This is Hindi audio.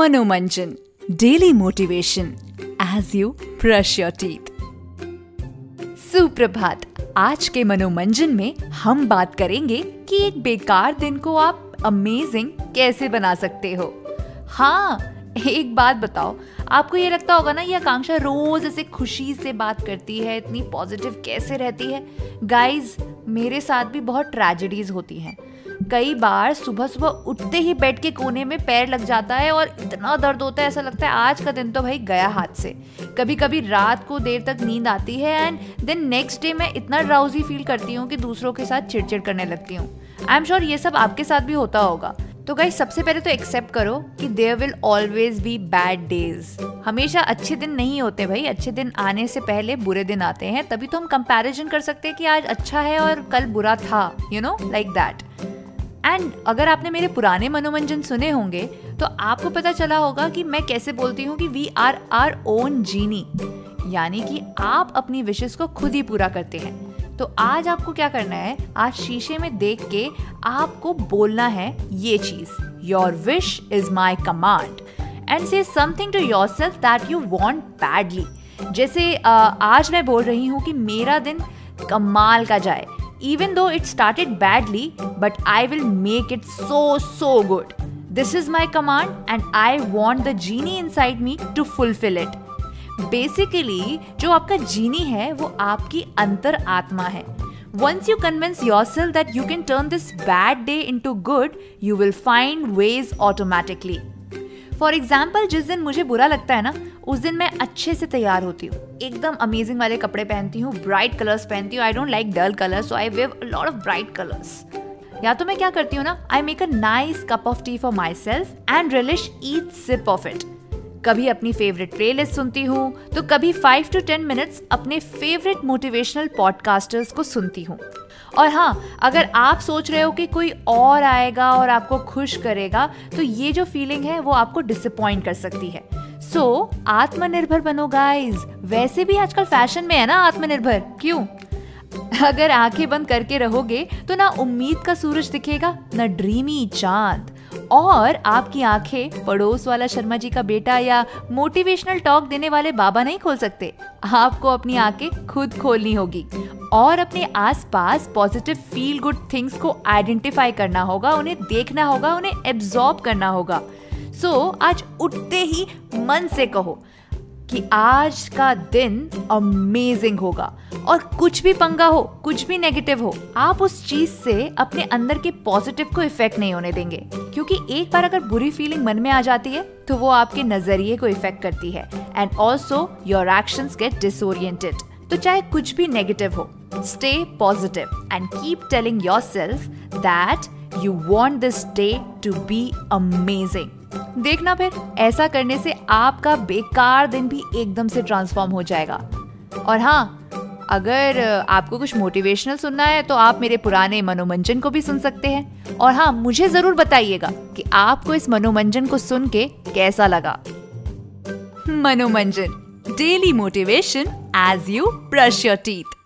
Manomanjan daily motivation as you brush your teeth सुप्रभात, आज के मनोमंजन में हम बात करेंगे कि एक बेकार दिन को आप अमेजिंग कैसे बना सकते हो। हाँ एक बात बताओ, आपको ये लगता होगा ना, ये आकांक्षा रोज ऐसे खुशी से बात करती है, इतनी पॉजिटिव कैसे रहती है? गाइस मेरे साथ भी बहुत ट्रेजेडीज होती हैं। कई बार सुबह सुबह उठते ही बेड के कोने में पैर लग जाता है और इतना दर्द होता है, ऐसा लगता है आज का दिन तो भाई गया हाथ से। कभी कभी रात को देर तक नींद आती है एंड देन नेक्स्ट डे मैं इतना ड्राउजी फील करती हूँ कि दूसरों के साथ चिड़चिड़ करने लगती हूँ। आई एम श्योर ये सब आपके साथ भी होता होगा। तो गाइस सबसे पहले तो एक्सेप्ट करो कि there will always be bad days हमेशा अच्छे दिन नहीं होते भाई। अच्छे दिन आने से पहले बुरे दिन आते हैं। तभी तो हम कंपैरिजन कर सकते हैं कि आज अच्छा है और कल बुरा था you know like that and अगर आपने मेरे पुराने मनोरंजन सुने होंगे तो आपको पता चला होगा कि मैं कैसे बोलती हूँ कि we are our own genie यानी कि आप अपनी विशेष को खुद ही पूरा करते हैं। तो आज आपको क्या करना है? आज शीशे में देख के आपको बोलना है ये चीज़ your wish is my command and say something to yourself that you want badly जैसे आज मैं बोल रही हूँ कि मेरा दिन कमाल का जाए। even though it started badly, but I will make it so, so good. This is my command, and I want the genie inside me to fulfill it. Basically जो आपका जीनी है वो आपकी अंतर आत्मा है Once you convince yourself that you can turn this bad day into good, you will find ways automatically. For example जिस दिन मुझे बुरा लगता है ना, उस दिन मैं अच्छे से तैयार होती हूँ। एकदम अमेजिंग वाले कपड़े पहनती हूँ ब्राइट कलर्स पहनती हूँ। I don't like dull colour so I have lot of bright colours या तो मैं क्या करती हूँ ना I make a nice cup of tea for myself and relish each sip of it कभी अपनी फेवरेट प्लेलिस्ट सुनती हूँ तो कभी फाइव टू टेन मिनट्स अपने फेवरेट मोटिवेशनल पॉडकास्टर्स को सुनती हूँ। और हाँ अगर आप सोच रहे हो कि कोई और आएगा और आपको खुश करेगा तो ये जो फीलिंग है वो आपको डिसअपॉइंट कर सकती है। सो so, आत्मनिर्भर बनो गाइज़ वैसे भी आजकल फ़ैशन में है ना आत्मनिर्भर? क्यों? अगर आँखें बंद करके रहोगे तो ना उम्मीद का सूरज दिखेगा ना ड्रीमी चाँद। और आपकी आँखें पड़ोस वाला शर्मा जी का बेटा या मोटिवेशनल टॉक देने वाले बाबा नहीं खोल सकते। आपको अपनी आँखें खुद खोलनी होगी और अपने आसपास पॉजिटिव फील गुड थिंग्स को आइडेंटिफाई करना होगा उन्हें देखना होगा उन्हें एब्जॉर्ब करना होगा। सो so, आज उठते ही मन से कहो कि आज का दिन अमेजिंग होगा। और कुछ भी पंगा हो, कुछ भी नेगेटिव हो, आप उस चीज़ से अपने अंदर के पॉजिटिव को इफ़ेक्ट नहीं होने देंगे। क्योंकि एक बार अगर बुरी फीलिंग मन में आ जाती है तो वो आपके नज़रिए को इफ़ेक्ट करती है। And also your action get disoriented तो चाहे कुछ भी नेगेटिव हो stay positive and keep telling yourself that you want this day to be amazing देखना फिर, ऐसा करने से आपका बेकार दिन भी एकदम से ट्रांसफॉर्म हो जाएगा। और हाँ अगर आपको कुछ मोटिवेशनल सुनना है तो आप मेरे पुराने मनोमंजन को भी सुन सकते हैं। और हाँ मुझे ज़रूर बताइएगा कि आपको इस मनोमंजन को सुन के कैसा लगा। Manomanjan daily motivation as you brush your teeth